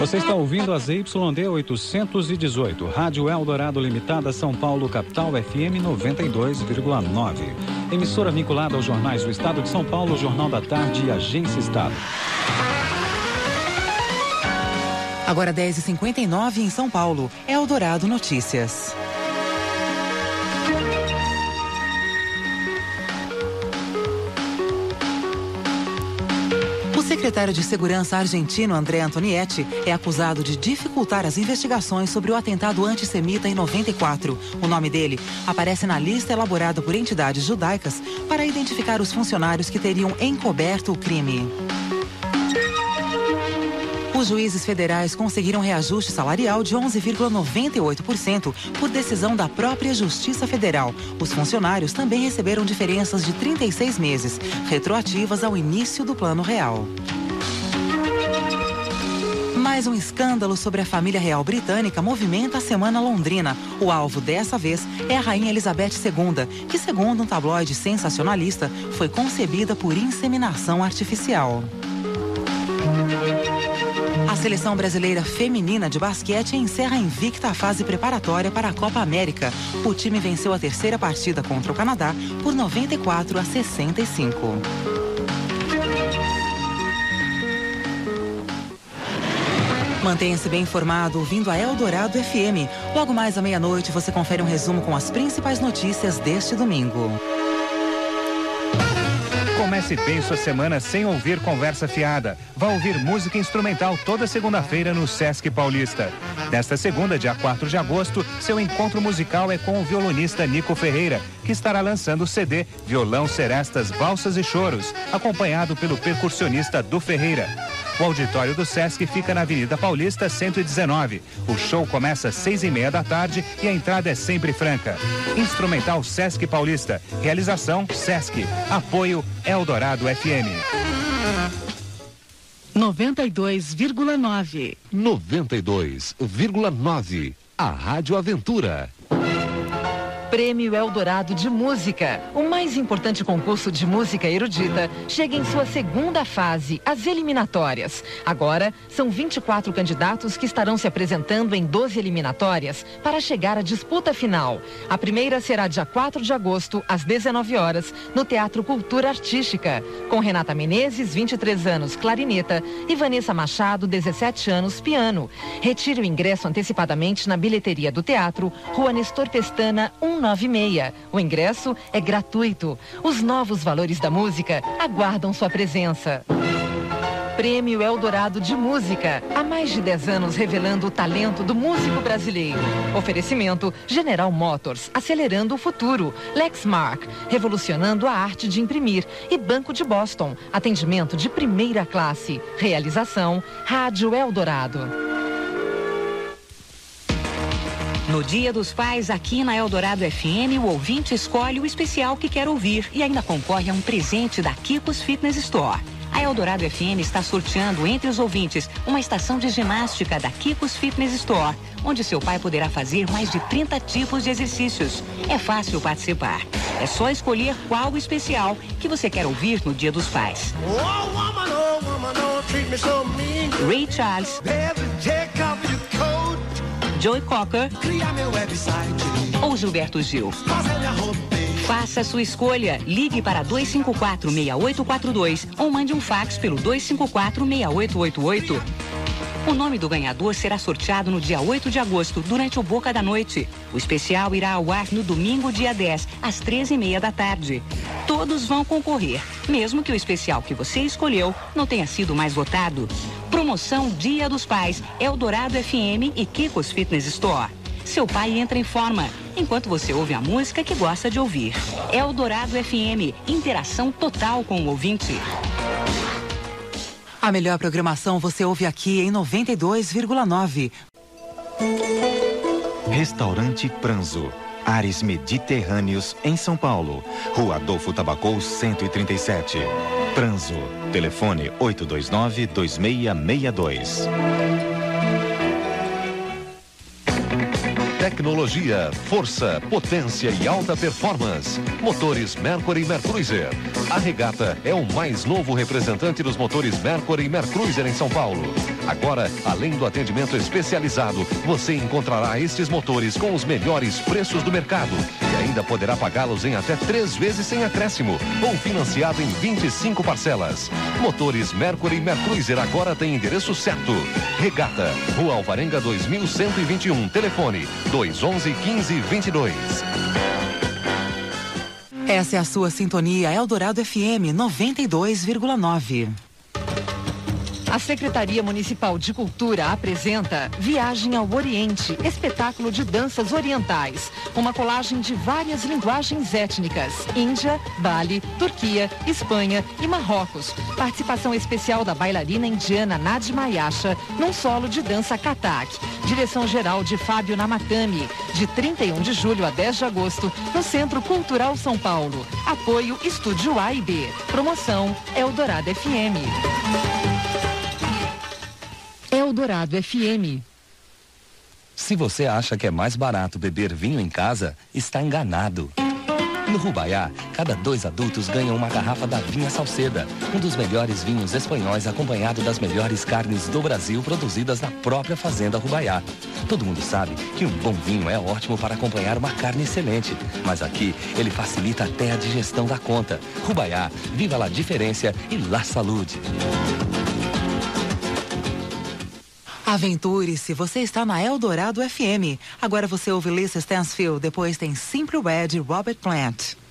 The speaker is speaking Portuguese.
Você está ouvindo a ZYD 818, Rádio Eldorado Limitada, São Paulo, capital FM 92,9. Emissora vinculada aos jornais do Estado de São Paulo, Jornal da Tarde e Agência Estado. Agora 10h59 em São Paulo. Eldorado Notícias. Secretário de Segurança argentino André Antonietti é acusado de dificultar as investigações sobre o atentado antissemita em 94. O nome dele aparece na lista elaborada por entidades judaicas para identificar os funcionários que teriam encoberto o crime. Os juízes federais conseguiram reajuste salarial de 11,98% por decisão da própria Justiça Federal. Os funcionários também receberam diferenças de 36 meses, retroativas ao início do Plano Real. Mais um escândalo sobre a família real britânica movimenta a semana londrina. O alvo dessa vez é a rainha Elizabeth II, que, segundo um tabloide sensacionalista, foi concebida por inseminação artificial. A seleção brasileira feminina de basquete encerra invicta a fase preparatória para a Copa América. O time venceu a terceira partida contra o Canadá por 94 a 65. Mantenha-se bem informado ouvindo a Eldorado FM. Logo mais à meia-noite você confere um resumo com as principais notícias deste domingo. Comece bem sua semana sem ouvir conversa fiada. Vá ouvir música instrumental toda segunda-feira no Sesc Paulista. Nesta segunda, dia 4 de agosto, seu encontro musical é com o violonista Nico Ferreira, que estará lançando o CD Violão Serestas, Valsas e Choros, acompanhado pelo percussionista do Ferreira. O auditório do Sesc fica na Avenida Paulista 119. O show começa às seis e meia da tarde e a entrada é sempre franca. Instrumental Sesc Paulista. Realização Sesc. Apoio Eldorado FM. 92,9. 92,9. A Rádio Aventura. Prêmio Eldorado de Música. O mais importante concurso de música erudita chega em sua segunda fase, as eliminatórias. Agora, são 24 candidatos que estarão se apresentando em 12 eliminatórias para chegar à disputa final. A primeira será dia 4 de agosto, às 19 horas, no Teatro Cultura Artística, com Renata Menezes, 23 anos, clarineta, e Vanessa Machado, 17 anos, piano. Retire o ingresso antecipadamente na bilheteria do teatro, Rua Nestor Pestana, 1 196. O ingresso é gratuito. Os novos valores da música aguardam sua presença. Prêmio Eldorado de Música. Há mais de 10 anos revelando o talento do músico brasileiro. Oferecimento General Motors, acelerando o futuro. Lexmark, revolucionando a arte de imprimir. E Banco de Boston, atendimento de primeira classe. Realização Rádio Eldorado. No Dia dos Pais, aqui na Eldorado FM, o ouvinte escolhe o especial que quer ouvir e ainda concorre a um presente da Kikos Fitness Store. A Eldorado FM está sorteando entre os ouvintes uma estação de ginástica da Kikos Fitness Store, onde seu pai poderá fazer mais de 30 tipos de exercícios. É fácil participar. É só escolher qual especial que você quer ouvir no Dia dos Pais. Ray Charles. Joey Cocker ou Gilberto Gil. Faça sua escolha. Ligue para 254-6842 ou mande um fax pelo 254-6888. O nome do ganhador será sorteado no dia 8 de agosto, durante o Boca da Noite. O especial irá ao ar no domingo, dia 10, às 13h30 da tarde. Todos vão concorrer, mesmo que o especial que você escolheu não tenha sido mais votado. Promoção Dia dos Pais, Eldorado FM e Kikos Fitness Store. Seu pai entra em forma, enquanto você ouve a música que gosta de ouvir. Eldorado FM, interação total com o ouvinte. A melhor programação você ouve aqui em 92,9. Restaurante Pranzo. Ares Mediterrâneos, em São Paulo. Rua Adolfo Tabacou, 137. Pranzo. Telefone 829-2662. Tecnologia, força, potência e alta performance. Motores Mercury e Mercruiser. A Regata é o mais novo representante dos motores Mercury e Mercruiser em São Paulo. Agora, além do atendimento especializado, você encontrará estes motores com os melhores preços do mercado ainda poderá pagá-los em até três vezes sem acréscimo ou financiado em 25 parcelas. Motores Mercury e Mercruiser agora tem endereço certo. Regata, Rua Alvarenga 2121, telefone 211 1522. Essa é a sua sintonia Eldorado FM 92,9. A Secretaria Municipal de Cultura apresenta Viagem ao Oriente, espetáculo de danças orientais. Uma colagem de várias linguagens étnicas: Índia, Bali, Turquia, Espanha e Marrocos. Participação especial da bailarina indiana Nadima Ayasha num solo de dança Katak. Direção geral de Fábio Namatami, de 31 de julho a 10 de agosto, no Centro Cultural São Paulo. Apoio Estúdio A e B. Promoção Eldorado FM. Eldorado FM. Se você acha que é mais barato beber vinho em casa, está enganado. No Rubaiá, cada dois adultos ganham uma garrafa da Vinha Salceda, um dos melhores vinhos espanhóis acompanhado das melhores carnes do Brasil produzidas na própria fazenda Rubaiá. Todo mundo sabe que um bom vinho é ótimo para acompanhar uma carne excelente, mas aqui ele facilita até a digestão da conta. Rubaiá, viva la diferença e la saúde. Aventure-se, você está na Eldorado FM. Agora você ouve Lisa Stansfield, depois tem Simple Red Robert Plant.